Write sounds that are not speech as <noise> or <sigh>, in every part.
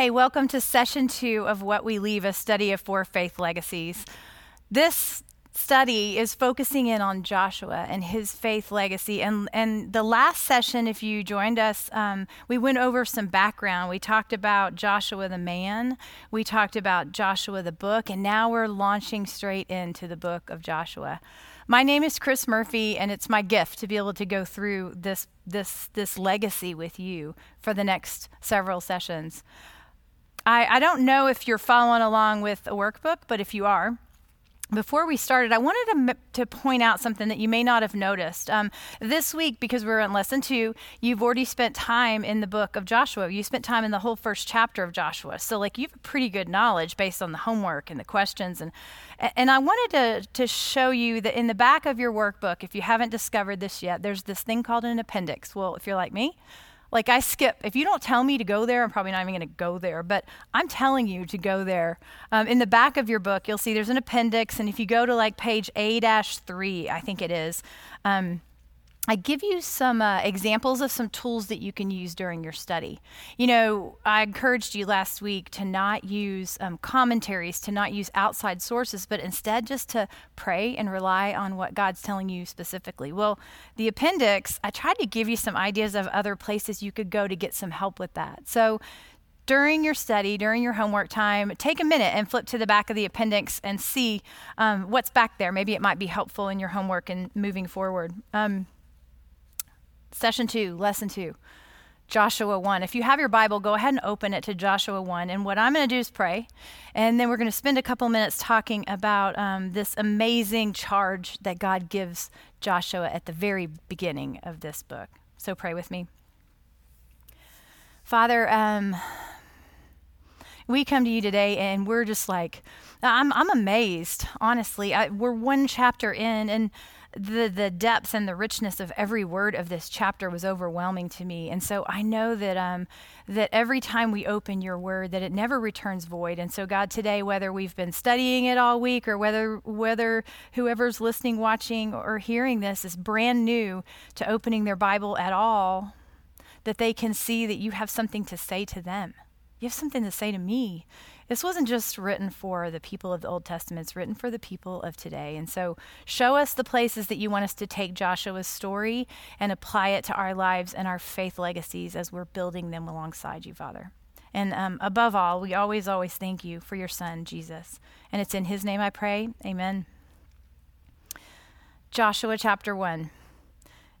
Hey, welcome to session two of What We Leave, a study of four faith legacies. This study is focusing in on Joshua and his faith legacy. And, and the last session, if you joined us, um, we went over some background. We talked about Joshua the man, we talked about Joshua the book, and now we're launching straight into the book of Joshua. My name is Chris Murphy, and it's my gift to be able to go through this, this, this legacy with you for the next several sessions. I, I don't know if you're following along with a workbook, but if you are, before we started, I wanted to, to point out something that you may not have noticed. Um, this week, because we're in lesson two, you've already spent time in the book of Joshua. You spent time in the whole first chapter of Joshua. So, like, you have pretty good knowledge based on the homework and the questions. And, and I wanted to, to show you that in the back of your workbook, if you haven't discovered this yet, there's this thing called an appendix. Well, if you're like me, like I skip. If you don't tell me to go there, I'm probably not even going to go there. But I'm telling you to go there. Um, in the back of your book, you'll see there's an appendix, and if you go to like page A-3, I think it is. Um, I give you some uh, examples of some tools that you can use during your study. You know, I encouraged you last week to not use um, commentaries, to not use outside sources, but instead just to pray and rely on what God's telling you specifically. Well, the appendix, I tried to give you some ideas of other places you could go to get some help with that. So, during your study, during your homework time, take a minute and flip to the back of the appendix and see um, what's back there. Maybe it might be helpful in your homework and moving forward. Um, Session two, lesson two, Joshua 1. If you have your Bible, go ahead and open it to Joshua 1. And what I'm going to do is pray. And then we're going to spend a couple minutes talking about um, this amazing charge that God gives Joshua at the very beginning of this book. So pray with me. Father, um, we come to you today and we're just like, I'm, I'm amazed, honestly. I, we're one chapter in, and the the depth and the richness of every word of this chapter was overwhelming to me. And so i know that um that every time we open your word that it never returns void. And so god today whether we've been studying it all week or whether whether whoever's listening watching or hearing this is brand new to opening their bible at all that they can see that you have something to say to them. You have something to say to me this wasn't just written for the people of the Old Testament, it's written for the people of today. And so show us the places that you want us to take Joshua's story and apply it to our lives and our faith legacies as we're building them alongside you, Father. And um, above all, we always, always thank you for your Son, Jesus. And it's in his name I pray. Amen. Joshua chapter 1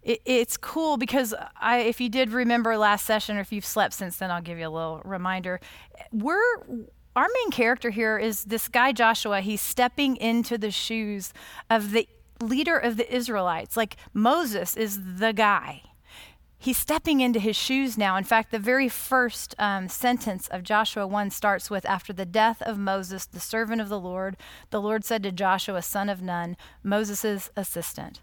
it, it's cool because I, if you did remember last session or if you've slept since then, I'll give you a little reminder. We're our main character here is this guy Joshua. He's stepping into the shoes of the leader of the Israelites. Like Moses is the guy. He's stepping into his shoes now. In fact, the very first um, sentence of Joshua 1 starts with After the death of Moses, the servant of the Lord, the Lord said to Joshua, son of Nun, Moses' assistant,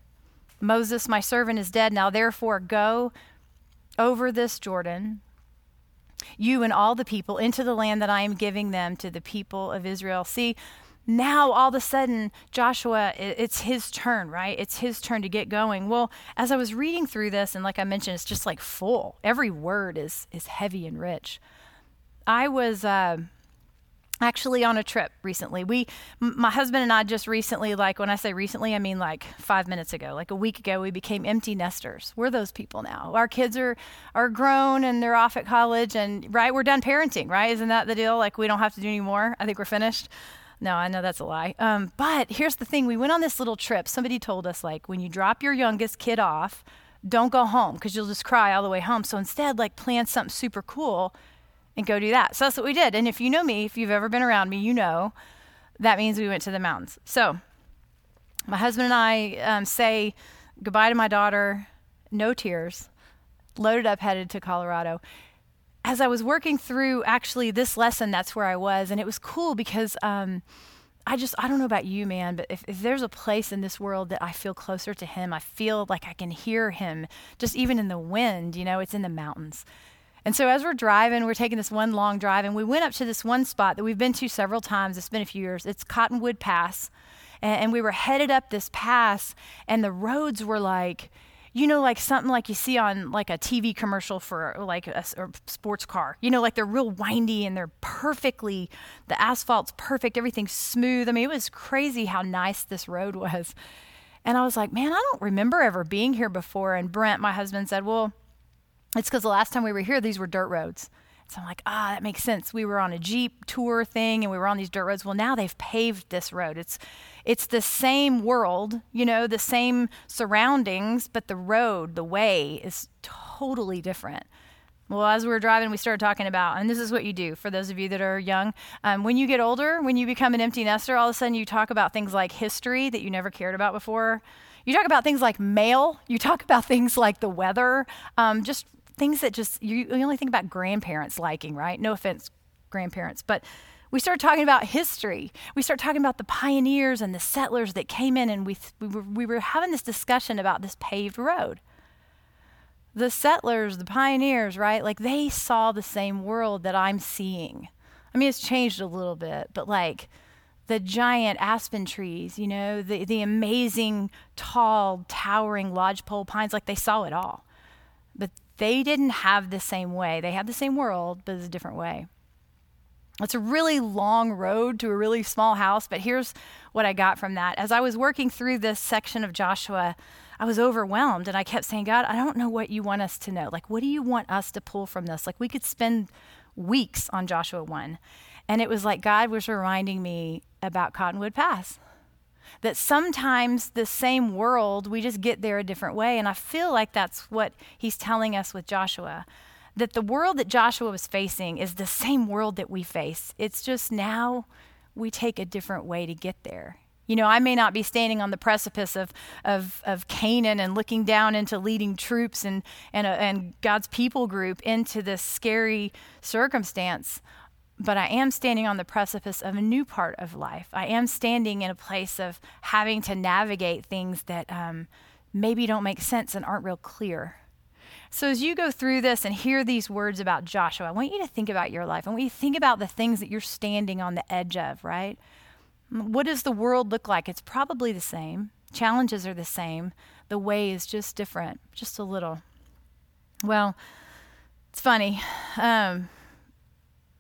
Moses, my servant, is dead. Now therefore go over this Jordan you and all the people into the land that I am giving them to the people of Israel. See, now all of a sudden Joshua it's his turn, right? It's his turn to get going. Well, as I was reading through this and like I mentioned it's just like full. Every word is is heavy and rich. I was uh, actually on a trip recently. We my husband and i just recently like when i say recently i mean like five minutes ago like a week ago we became empty nesters. We're those people now. Our kids are are grown and they're off at college and right we're done parenting right? Isn't that the deal? Like we don't have to do anymore i think we're finished? No i know that's a lie. Um, but here's the thing. We went on this little trip. Somebody told us like when you drop your youngest kid off don't go home because you'll just cry all the way home. So instead like plan something super cool and go do that. So that's what we did. And if you know me, if you've ever been around me, you know that means we went to the mountains. So my husband and I um, say goodbye to my daughter, no tears, loaded up, headed to Colorado. As I was working through actually this lesson, that's where I was. And it was cool because um, I just, I don't know about you, man, but if, if there's a place in this world that I feel closer to him, I feel like I can hear him just even in the wind, you know, it's in the mountains. And so as we're driving, we're taking this one long drive, and we went up to this one spot that we've been to several times. It's been a few years. It's Cottonwood Pass. And, and we were headed up this pass, and the roads were like, you know, like something like you see on like a TV commercial for like a, a sports car. You know, like they're real windy and they're perfectly, the asphalt's perfect, everything's smooth. I mean, it was crazy how nice this road was. And I was like, man, I don't remember ever being here before. And Brent, my husband, said, well, it's because the last time we were here, these were dirt roads. So I'm like, ah, that makes sense. We were on a Jeep tour thing and we were on these dirt roads. Well, now they've paved this road. It's it's the same world, you know, the same surroundings, but the road, the way is totally different. Well, as we were driving, we started talking about, and this is what you do for those of you that are young. Um, when you get older, when you become an empty nester, all of a sudden you talk about things like history that you never cared about before. You talk about things like mail. You talk about <laughs> things like the weather. Um, just things that just you, you only think about grandparents liking, right? No offense, grandparents, but we start talking about history. We start talking about the pioneers and the settlers that came in, and we, we, were, we were having this discussion about this paved road. The settlers, the pioneers, right? Like they saw the same world that I'm seeing. I mean, it's changed a little bit, but like the giant aspen trees, you know, the, the amazing, tall, towering lodgepole pines, like they saw it all. But they didn't have the same way. They had the same world, but it's a different way. It's a really long road to a really small house, but here's what I got from that. As I was working through this section of Joshua, I was overwhelmed and I kept saying, God, I don't know what you want us to know. Like, what do you want us to pull from this? Like, we could spend weeks on Joshua 1. And it was like God was reminding me about Cottonwood Pass. That sometimes the same world, we just get there a different way. And I feel like that's what he's telling us with Joshua that the world that Joshua was facing is the same world that we face. It's just now we take a different way to get there. You know, I may not be standing on the precipice of, of, of Canaan and looking down into leading troops and, and, uh, and God's people group into this scary circumstance, but I am standing on the precipice of a new part of life. I am standing in a place of having to navigate things that um, maybe don't make sense and aren't real clear. So, as you go through this and hear these words about Joshua, I want you to think about your life. I want you to think about the things that you're standing on the edge of, right? What does the world look like? It's probably the same. Challenges are the same. The way is just different, just a little. Well, it's funny. Um,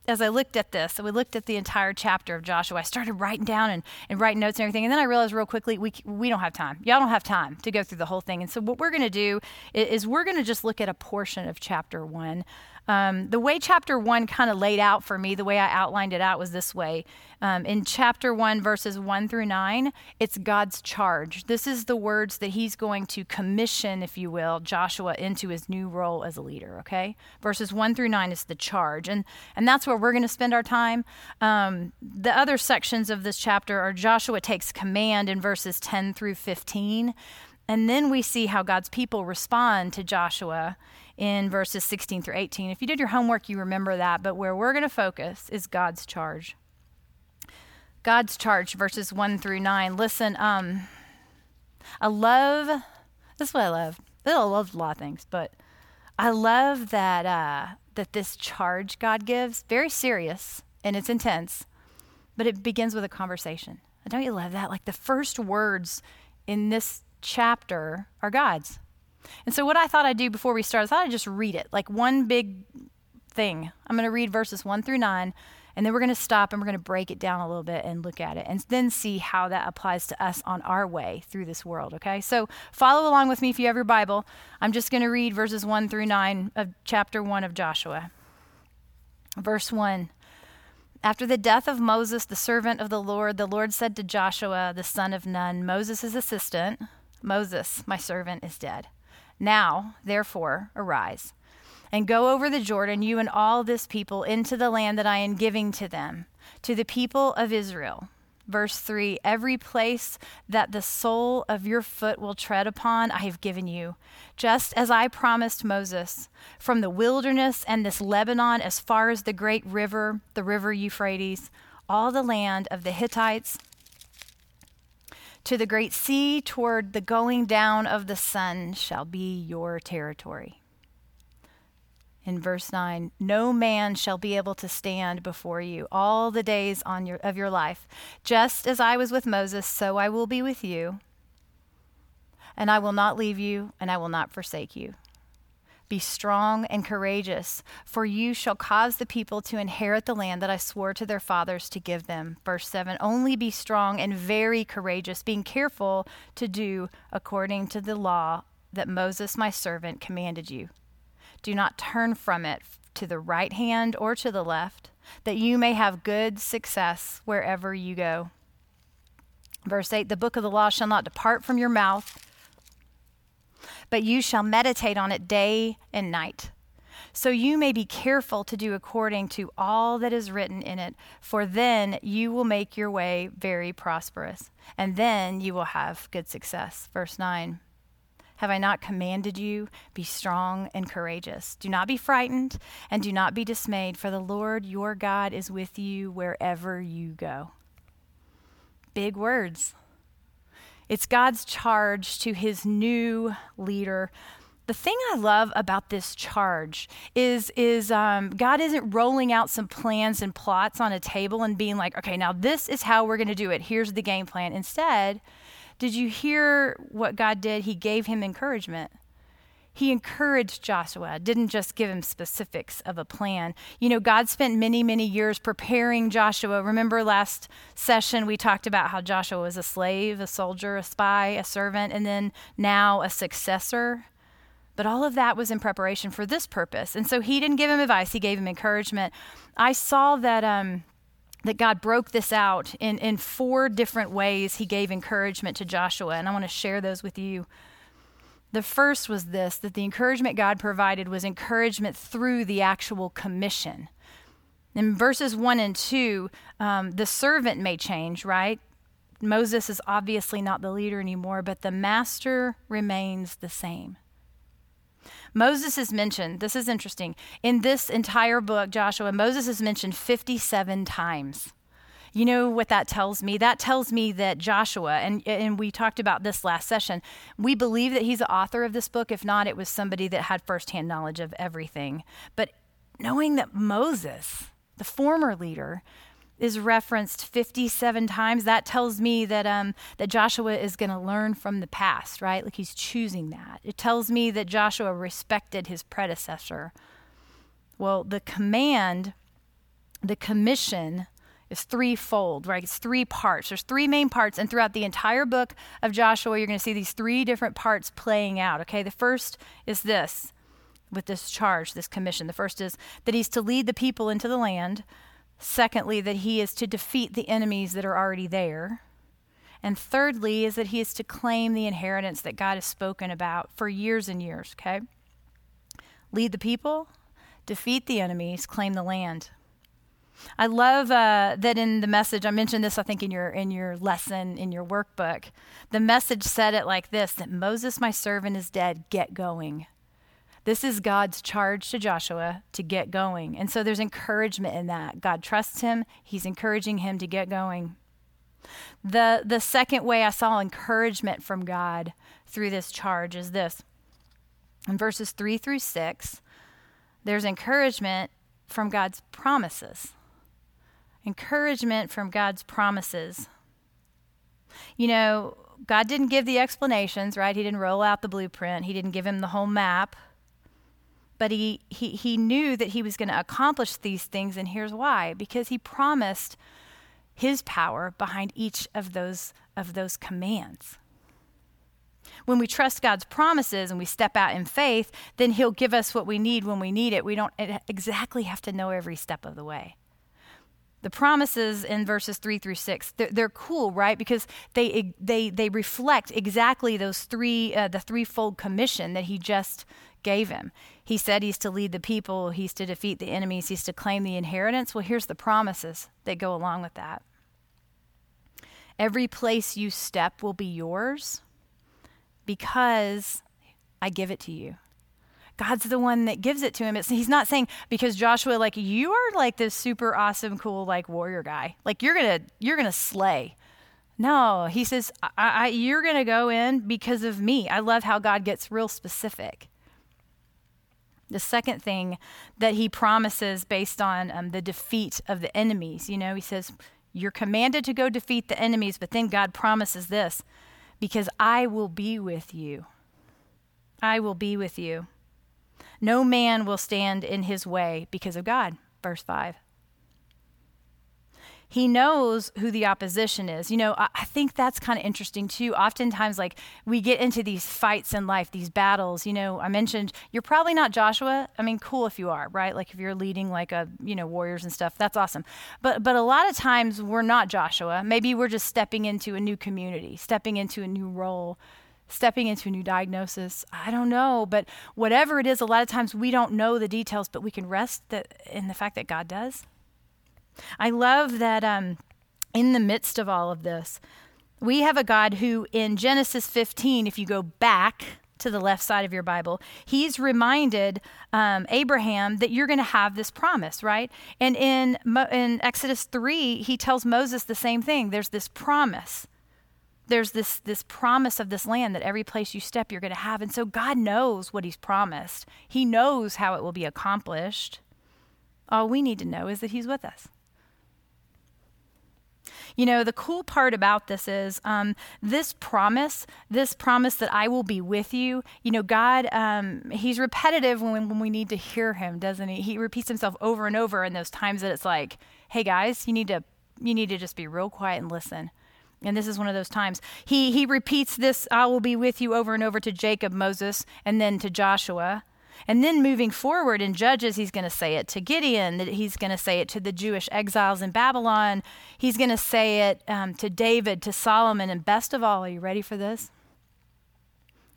as I looked at this, we looked at the entire chapter of Joshua, I started writing down and, and writing notes and everything. And then I realized real quickly, we, we don't have time. Y'all don't have time to go through the whole thing. And so what we're going to do is, is we're going to just look at a portion of chapter one. Um, the way chapter one kind of laid out for me, the way I outlined it out was this way. Um, in chapter one, verses one through nine, it's God's charge. This is the words that he's going to commission, if you will, Joshua into his new role as a leader, okay? Verses one through nine is the charge. And, and that's where we're going to spend our time. Um, the other sections of this chapter are Joshua takes command in verses 10 through 15. And then we see how God's people respond to Joshua in verses 16 through 18. If you did your homework, you remember that, but where we're going to focus is God's charge. God's charge, verses 1 through 9. Listen, um, I love, this is what I love. I love a lot of things, but I love that, uh, that this charge God gives, very serious and it's intense, but it begins with a conversation. Don't you love that? Like the first words in this chapter are God's. And so, what I thought I'd do before we start, I thought I'd just read it, like one big thing. I'm going to read verses 1 through 9, and then we're going to stop and we're going to break it down a little bit and look at it, and then see how that applies to us on our way through this world, okay? So, follow along with me if you have your Bible. I'm just going to read verses 1 through 9 of chapter 1 of Joshua. Verse 1. After the death of Moses, the servant of the Lord, the Lord said to Joshua, the son of Nun, Moses' assistant, Moses, my servant, is dead. Now, therefore, arise and go over the Jordan, you and all this people, into the land that I am giving to them, to the people of Israel. Verse 3 Every place that the sole of your foot will tread upon, I have given you, just as I promised Moses, from the wilderness and this Lebanon as far as the great river, the river Euphrates, all the land of the Hittites, to the great sea toward the going down of the sun shall be your territory. In verse 9, no man shall be able to stand before you all the days on your, of your life. Just as I was with Moses, so I will be with you. and I will not leave you, and I will not forsake you. Be strong and courageous, for you shall cause the people to inherit the land that I swore to their fathers to give them. Verse 7 Only be strong and very courageous, being careful to do according to the law that Moses, my servant, commanded you. Do not turn from it to the right hand or to the left, that you may have good success wherever you go. Verse 8 The book of the law shall not depart from your mouth but you shall meditate on it day and night. So you may be careful to do according to all that is written in it, for then you will make your way very prosperous, and then you will have good success. Verse 9 Have I not commanded you? Be strong and courageous. Do not be frightened, and do not be dismayed, for the Lord your God is with you wherever you go. Big words. It's God's charge to his new leader. The thing I love about this charge is, is um, God isn't rolling out some plans and plots on a table and being like, okay, now this is how we're going to do it. Here's the game plan. Instead, did you hear what God did? He gave him encouragement he encouraged Joshua, didn't just give him specifics of a plan. You know, God spent many, many years preparing Joshua. Remember last session we talked about how Joshua was a slave, a soldier, a spy, a servant, and then now a successor. But all of that was in preparation for this purpose. And so he didn't give him advice, he gave him encouragement. I saw that. Um, that God broke this out in, in four different ways he gave encouragement to Joshua, and I want to share those with you the first was this that the encouragement God provided was encouragement through the actual commission. In verses 1 and 2, um, the servant may change, right? Moses is obviously not the leader anymore, but the master remains the same. Moses is mentioned, this is interesting. In this entire book, Joshua, Moses is mentioned 57 times. You know what that tells me? That tells me that Joshua, and, and we talked about this last session, we believe that he's the author of this book. If not, it was somebody that had firsthand knowledge of everything. But knowing that Moses, the former leader, is referenced 57 times that tells me that um, that Joshua is going to learn from the past right like he's choosing that it tells me that Joshua respected his predecessor well the command the commission is threefold, right? It's three parts. There's three main parts, and throughout the entire book of Joshua, you're going to see these three different parts playing out, okay? The first is this with this charge, this commission. The first is that he's to lead the people into the land. Secondly, that he is to defeat the enemies that are already there. And thirdly, is that he is to claim the inheritance that God has spoken about for years and years, okay? Lead the people, defeat the enemies, claim the land. I love uh, that in the message. I mentioned this, I think, in your in your lesson in your workbook. The message said it like this: that Moses, my servant, is dead. Get going. This is God's charge to Joshua to get going, and so there's encouragement in that. God trusts him. He's encouraging him to get going. The the second way I saw encouragement from God through this charge is this. In verses three through six, there's encouragement from God's promises encouragement from God's promises. You know, God didn't give the explanations, right? He didn't roll out the blueprint, He didn't give him the whole map. But he, he, he knew that he was going to accomplish these things, and here's why because he promised his power behind each of those, of those commands. When we trust God's promises and we step out in faith, then He'll give us what we need when we need it. We don't exactly have to know every step of the way the promises in verses 3 through 6 they're, they're, cool right? Because they they they reflect exactly those three uh, the threefold commission that he just gave him. He said he's to lead the people he's to defeat the enemies he's to claim the inheritance. Well here's the promises that go along with that. Every place you step will be yours because i give it to you God's the one that gives it to him. It's, he's not saying because Joshua, like you are like this super awesome, cool, like warrior guy. Like you're gonna you're gonna slay. No, he says I, I, you're gonna go in because of me. I love how God gets real specific. The second thing that he promises based on um, the defeat of the enemies, you know, he says, You're commanded to go defeat the enemies, but then God promises this because I will be with you. I will be with you. No man will stand in his way because of God. Verse 5. He knows who the opposition is. You know, I, I think that's kind of interesting too. Oftentimes, like we get into these fights in life, these battles. You know, I mentioned you're probably not Joshua. I mean, cool if you are, right? Like if you're leading like a, you know, warriors and stuff, that's awesome. But but a lot of times we're not Joshua. Maybe we're just stepping into a new community, stepping into a new role stepping into a new diagnosis. I don't know, but whatever it is, a lot of times we don't know the details, but we can rest in the fact that God does. I love that um, in the midst of all of this, we have a God who, in Genesis 15, if you go back to the left side of your Bible, he's reminded um, Abraham that you're going to have this promise, right? And in, in Exodus 3, he tells Moses the same thing. There's this promise there's this this promise of this land that every place you step you're going to have. And so god knows what he's promised. He knows how it will be accomplished. All we need to know is that he's with us. You know the cool part about this is um, this promise this promise that i will be with you you know god um, he's repetitive when, when we need to hear him doesn't he? He repeats himself over and over in those times that it's like hey guys you need to you need to just be real quiet and listen and this is one of those times. He, he repeats this, I will be with you over and over to Jacob, Moses, and then to Joshua. And then moving forward in Judges, he's going to say it to Gideon, that he's going to say it to the Jewish exiles in Babylon. He's going to say it um, to David, to Solomon, and best of all, are you ready for this?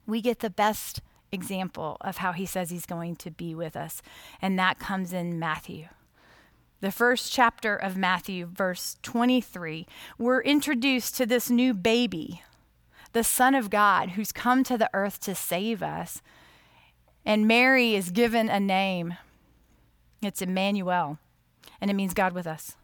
We get the best example of how he says he's going to be with us, and that comes in Matthew the first chapter of Matthew, verse 23, we're introduced to this new baby, the Son of God, who's come to the earth to save us. And Mary is given a name. It's Emmanuel, and it means God with us.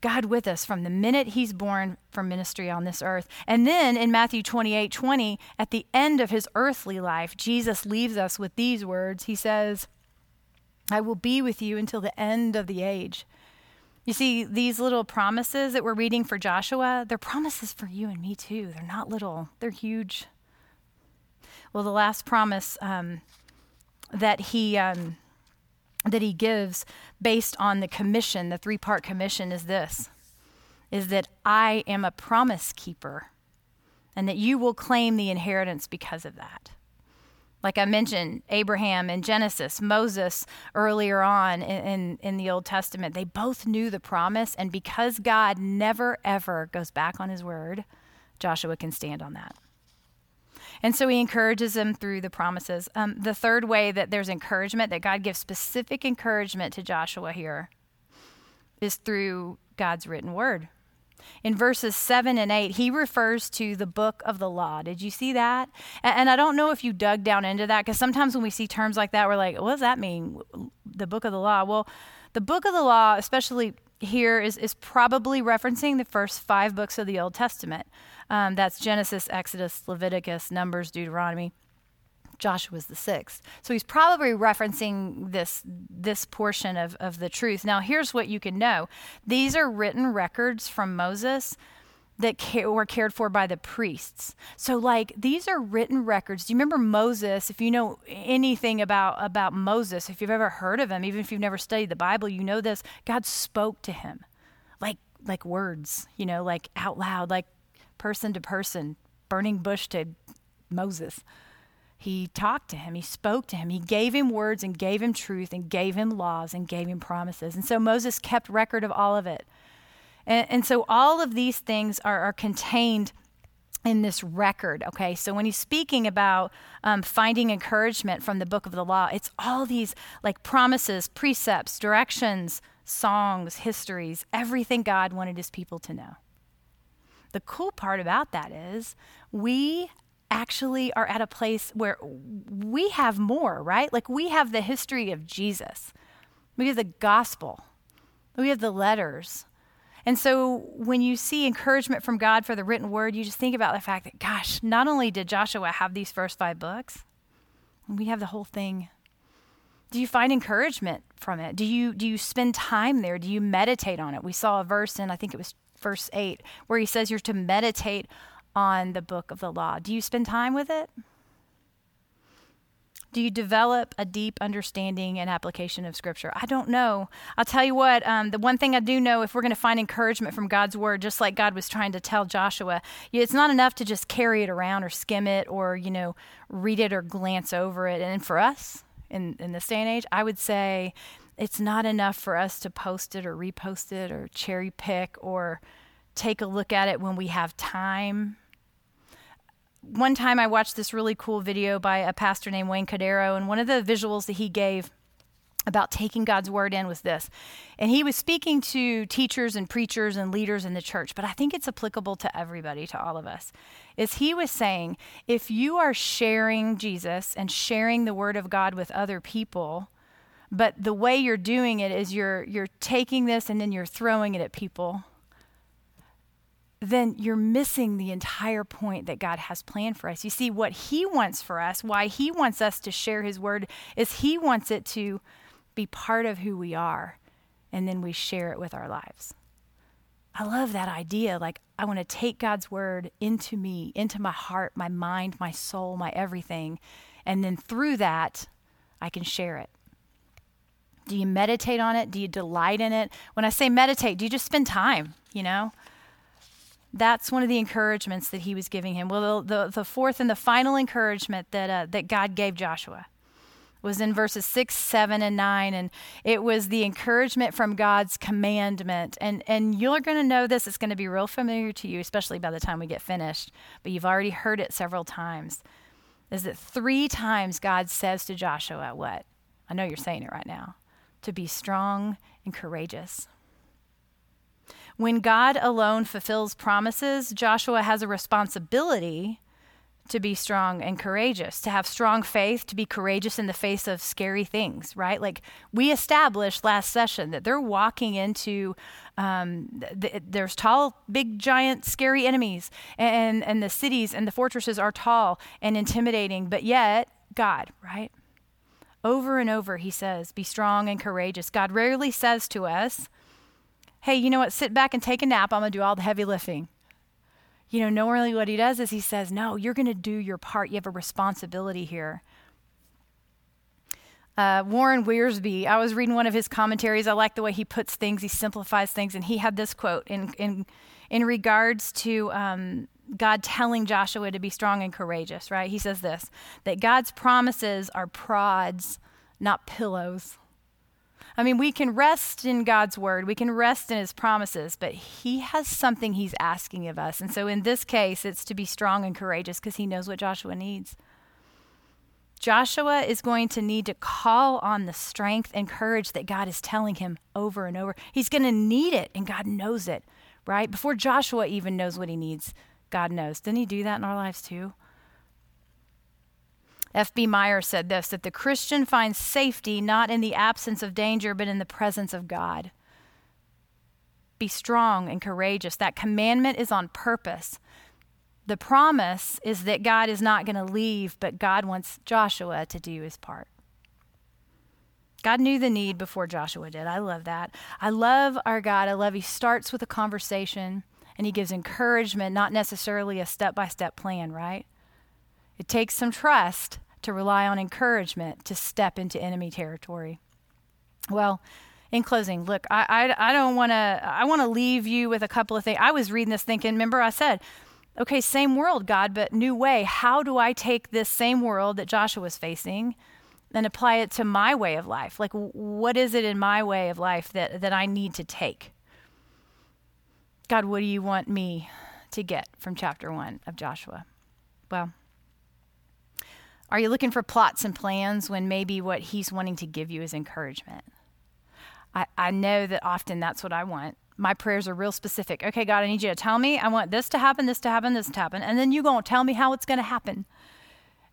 God with us from the minute he's born for ministry on this earth. And then in Matthew 28 20, at the end of his earthly life, Jesus leaves us with these words. He says, I will be with you until the end of the age. You see, these little promises that we're reading for Joshua, they're promises for you and me too. They're not little, they're huge. Well, the last promise um, that he um, that he gives based on the commission, the three-part commission, is this: is that I am a promise keeper, and that you will claim the inheritance because of that. Like I mentioned, Abraham in Genesis, Moses earlier on in, in, in, the Old Testament, they both knew the promise. And because God never, ever goes back on his word, Joshua can stand on that. And so he encourages them through the promises. Um, the third way that there's encouragement, that God gives specific encouragement to Joshua here, is through God's written word. In verses 7 and 8, he refers to the book of the law. Did you see that? And, I don't know if you dug down into that because sometimes when we see terms like that, we're like, what does that mean? The book of the law. Well, the book of the law, especially here, is, is probably referencing the first five books of the Old Testament. Um, that's Genesis, Exodus, Leviticus, Numbers, Deuteronomy. Joshua's the sixth. So he's probably referencing this this portion of, of the truth. Now here's what you can know. These are written records from Moses that ca- were cared for by the priests. So like these are written records. Do you remember Moses? If you know anything about about Moses, if you've ever heard of him, even if you've never studied the Bible, you know this. God spoke to him like like words, you know, like out loud, like person to person, burning bush to Moses he talked to him, he spoke to him, he gave him words and gave him truth and gave him laws and gave him promises. And so Moses kept record of all of it. And, and so all of these things are, are, contained in this record. Okay, so when he's speaking about um, finding encouragement from the book of the law, it's all these like promises, precepts, directions, songs, histories, everything God wanted his people to know. The cool part about that is we actually are at a place where we have more, right? Like we have the history of Jesus, we have the gospel, we have the letters. And so when you see encouragement from God for the written word, you just think about the fact that, gosh, not only did Joshua have these first five books, we have the whole thing. Do you find encouragement from it? Do you do you spend time there? Do you meditate on it? We saw a verse in I think it was verse 8 where he says you're to meditate on the book of the law? Do you spend time with it? Do you develop a deep understanding and application of Scripture? I don't know. I'll tell you what, um, the one thing I do know if we're going to find encouragement from God's Word, just like God was trying to tell Joshua, it's not enough to just carry it around or skim it or, you know, read it or glance over it. And for us in, in this day and age, I would say it's not enough for us to post it or repost it or cherry pick or take a look at it when we have time one time I watched this really cool video by a pastor named Wayne Cordeiro, and one of the visuals that he gave about taking God's word in was this. And he was speaking to teachers and preachers and leaders in the church, but I think it's applicable to everybody, to all of us. Is he was saying, if you are sharing Jesus and sharing the word of God with other people, but the way you're doing it is you're you're taking this and then you're throwing it at people then you're missing the entire point that God has planned for us. You see, what He wants for us, why He wants us to share His word, is He wants it to be part of who we are, and then we share it with our lives. I love that idea. Like, I want to take God's word into me, into my heart, my mind, my soul, my everything. And then through that, I can share it. Do you meditate on it? Do you delight in it? When I say meditate, do you just spend time, you know? That's one of the encouragements that he was giving him. Well, the, the, the fourth and the final encouragement that, uh, that God gave Joshua was in verses 6, 7, and 9. And it was the encouragement from God's commandment. And, and you're going to know this. It's going to be real familiar to you, especially by the time we get finished. But you've already heard it several times. Is that three times God says to Joshua, What? I know you're saying it right now. To be strong and courageous. When God alone fulfills promises, Joshua has a responsibility to be strong and courageous, to have strong faith, to be courageous in the face of scary things, right? Like we established last session that they're walking into, um, th- there's tall, big, giant, scary enemies, and, and the cities and the fortresses are tall and intimidating, but yet, God, right? Over and over, he says, be strong and courageous. God rarely says to us, hey, you know what, sit back and take a nap. I'm going to do all the heavy lifting. You know, normally what he does is he says, no, you're going to do your part. You have a responsibility here. Uh, Warren Wiersbe, I was reading one of his commentaries. I like the way he puts things, he simplifies things, and he had this quote in, in, in regards to um, God telling Joshua to be strong and courageous, right? He says this that God's promises are prods, not pillows. I mean, we can rest in God's word, we can rest in his promises, but he has something he's asking of us. And so in this case, it's to be strong and courageous because he knows what Joshua needs. Joshua is going to need to call on the strength and courage that God is telling him over and over. He's going to need it, and God knows it, right? Before Joshua even knows what he needs, God knows. Didn't he do that in our lives too? F.B. Meyer said this that the Christian finds safety not in the absence of danger, but in the presence of God. Be strong and courageous. That commandment is on purpose. The promise is that God is not going to leave, but God wants Joshua to do his part. God knew the need before Joshua did. I love that. I love our God. I love he starts with a conversation and he gives encouragement, not necessarily a step by step plan, right? It takes some trust to rely on encouragement to step into enemy territory. Well, in closing, look, I, I, I don't want to, I want to leave you with a couple of things. I was reading this thinking, remember, I said, okay, same world, God, but new way. How do I take this same world that Joshua was facing and apply it to my way of life? Like, what is it in my way of life that, that I need to take? God, what do you want me to get from chapter one of Joshua? Well, are you looking for plots and plans when maybe what he's wanting to give you is encouragement? I, I know that often that's what I want. My prayers are real specific. Okay, God, I need you to tell me I want this to happen, this to happen, this to happen. And then you go and tell me how it's going to happen.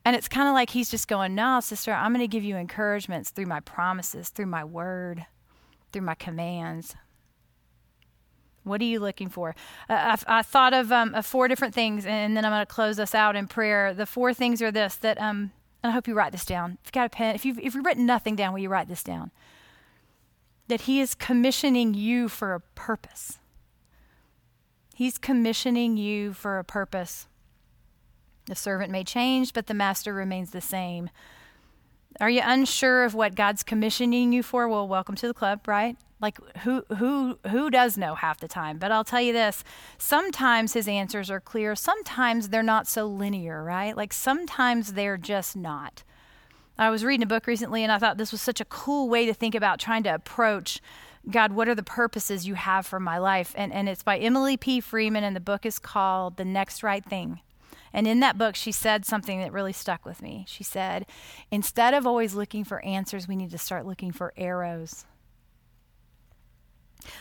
And it's kind of like he's just going, No, sister, I'm going to give you encouragements through my promises, through my word, through my commands. What are you looking for? Uh, I, I, thought of, um, of, four different things, and then I'm going to close us out in prayer. The four things are this that, um, and I hope you write this down. If you've got a pen, if you've, if you've written nothing down, will you write this down? That He is commissioning you for a purpose. He's commissioning you for a purpose. The servant may change, but the master remains the same. Are you unsure of what God's commissioning you for? Well, welcome to the club, right? Like who who who does know half the time? But I'll tell you this, sometimes his answers are clear, sometimes they're not so linear, right? Like sometimes they're just not. I was reading a book recently and I thought this was such a cool way to think about trying to approach God, what are the purposes you have for my life? And and it's by Emily P. Freeman and the book is called The Next Right Thing. And in that book, she said something that really stuck with me. She said, instead of always looking for answers, we need to start looking for arrows.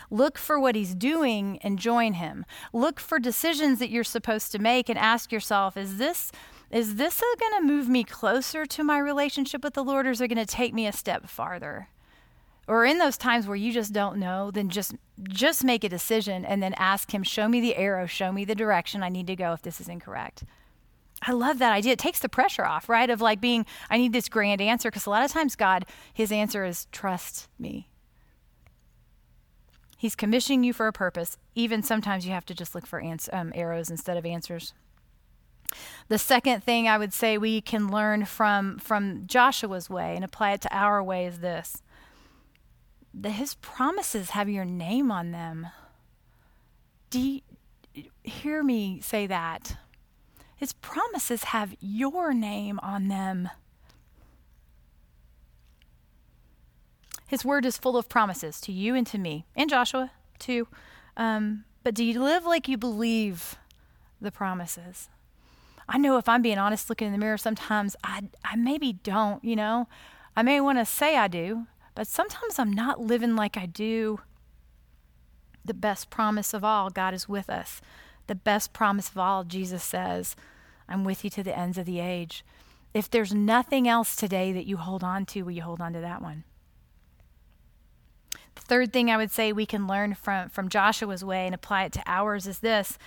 Look for what he's doing and join him. Look for decisions that you're supposed to make and ask yourself, is this is this going to move me closer to my relationship with the Lord or is it going to take me a step farther? Or in those times where you just don't know, then just just make a decision and then ask him, show me the arrow, show me the direction I need to go if this is incorrect. I love that idea. It takes the pressure off, right? Of like being, I need this grand answer. Because a lot of times, God, his answer is, trust me. He's commissioning you for a purpose. Even sometimes you have to just look for ans- um, arrows instead of answers. The second thing I would say we can learn from, from Joshua's way and apply it to our way is this that his promises have your name on them. Do you hear me say that? His promises have your name on them. His word is full of promises to you and to me, and Joshua too. Um, but do you live like you believe the promises? I know if I'm being honest looking in the mirror, sometimes I, I maybe don't, you know. I may want to say I do, but sometimes I'm not living like I do. The best promise of all, God is with us. The best promise of all, Jesus says, I'm with you to the ends of the age. If there's nothing else today that you hold on to, will you hold on to that one? Third thing I would say we can learn from, from Joshua's way and apply it to ours is this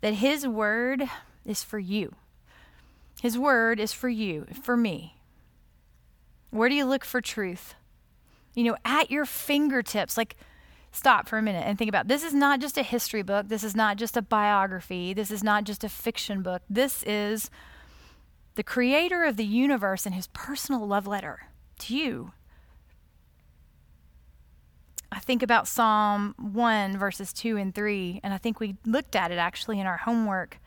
that his word is for you. His word is for you, for me. Where do you look for truth? You know, at your fingertips. Like, stop for a minute and think about this is not just a history book this is not just a biography this is not just a fiction book this is the creator of the universe and his personal love letter to you i think about psalm 1 verses 2 and 3 and i think we looked at it actually in our homework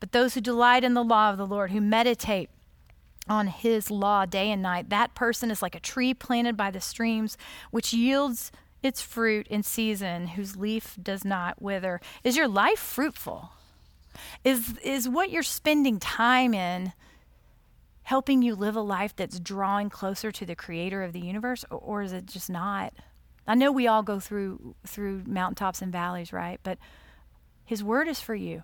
but those who delight in the law of the lord who meditate on his law day and night that person is like a tree planted by the streams which yields its fruit in season, whose leaf does not wither. Is your life fruitful? Is, is what you're spending time in helping you live a life that's drawing closer to the creator of the universe, or, or is it just not? I know we all go through through mountaintops and valleys, right? But his word is for you.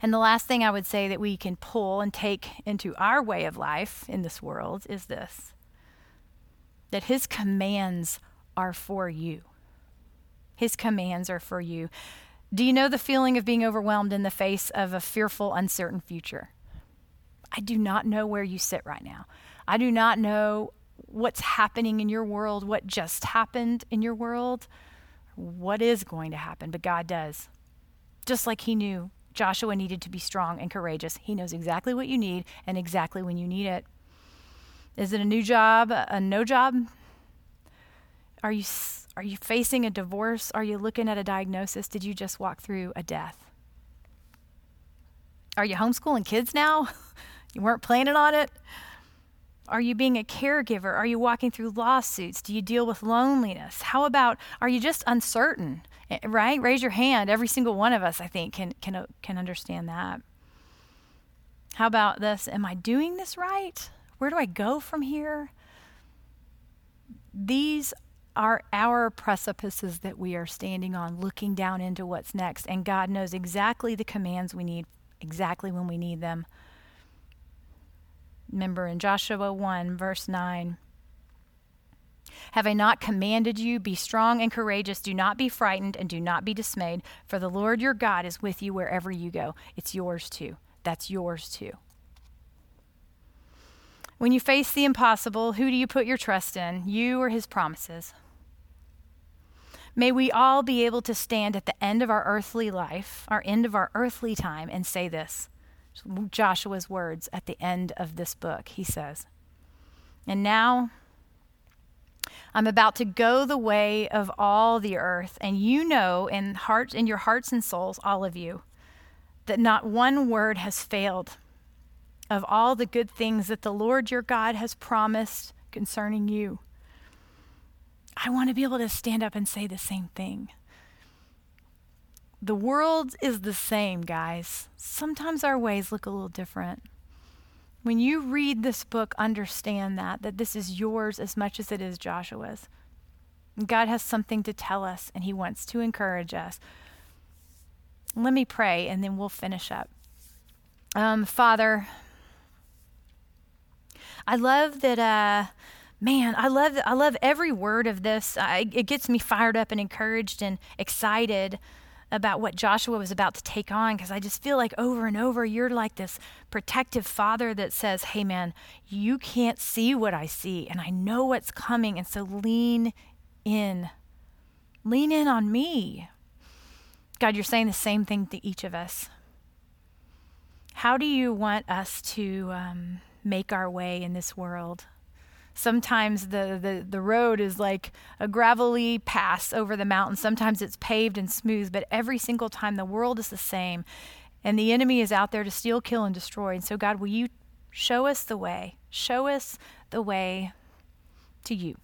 And the last thing I would say that we can pull and take into our way of life in this world is this that his commands are for you. His commands are for you. Do you know the feeling of being overwhelmed in the face of a fearful, uncertain future? I do not know where you sit right now. I do not know what's happening in your world, what just happened in your world, what is going to happen, but God does. Just like He knew Joshua needed to be strong and courageous, He knows exactly what you need and exactly when you need it. Is it a new job, a no job? Are you are you facing a divorce? Are you looking at a diagnosis? Did you just walk through a death? Are you homeschooling kids now? <laughs> you weren't planning on it? Are you being a caregiver? Are you walking through lawsuits? Do you deal with loneliness? How about are you just uncertain? Eh, right? Raise your hand. Every single one of us, I think, can can can understand that. How about this? Am I doing this right? Where do I go from here? These are our precipices that we are standing on, looking down into what's next. And God knows exactly the commands we need, exactly when we need them. Remember in Joshua 1, verse 9 Have I not commanded you? Be strong and courageous. Do not be frightened and do not be dismayed, for the Lord your God is with you wherever you go. It's yours too. That's yours too. When you face the impossible, who do you put your trust in? You or his promises? May we all be able to stand at the end of our earthly life, our end of our earthly time, and say this Joshua's words at the end of this book. He says, And now I'm about to go the way of all the earth, and you know in heart in your hearts and souls, all of you, that not one word has failed of all the good things that the Lord your God has promised concerning you. I want to be able to stand up and say the same thing. The world is the same, guys. Sometimes our ways look a little different. When you read this book, understand that, that this is yours as much as it is Joshua's. God has something to tell us, and He wants to encourage us. Let me pray, and then we'll finish up. Um, Father, I love that. Uh, man, I love I love every word of this. I, it gets me fired up and encouraged and excited about what Joshua was about to take on because I just feel like over and over you're like this protective father that says, "Hey man, you can't see what I see and I know what's coming and so lean in. Lean in on me." God, you're saying the same thing to each of us. How do you want us to um, make our way in this world? Sometimes the, the, the road is like a gravelly pass over the mountain. Sometimes it's paved and smooth, but every single time the world is the same. And the enemy is out there to steal, kill, and destroy. And so, God, will you show us the way? Show us the way to you.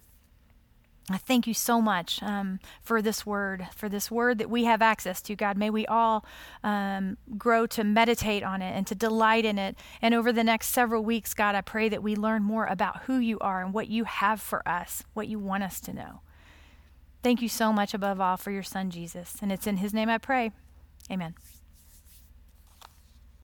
I thank you so much um, for this word, for this word that we have access to, God. May we all um, grow to meditate on it and to delight in it. And over the next several weeks, God, I pray that we learn more about who you are and what you have for us, what you want us to know. Thank you so much, above all, for your son, Jesus. And it's in his name I pray. Amen.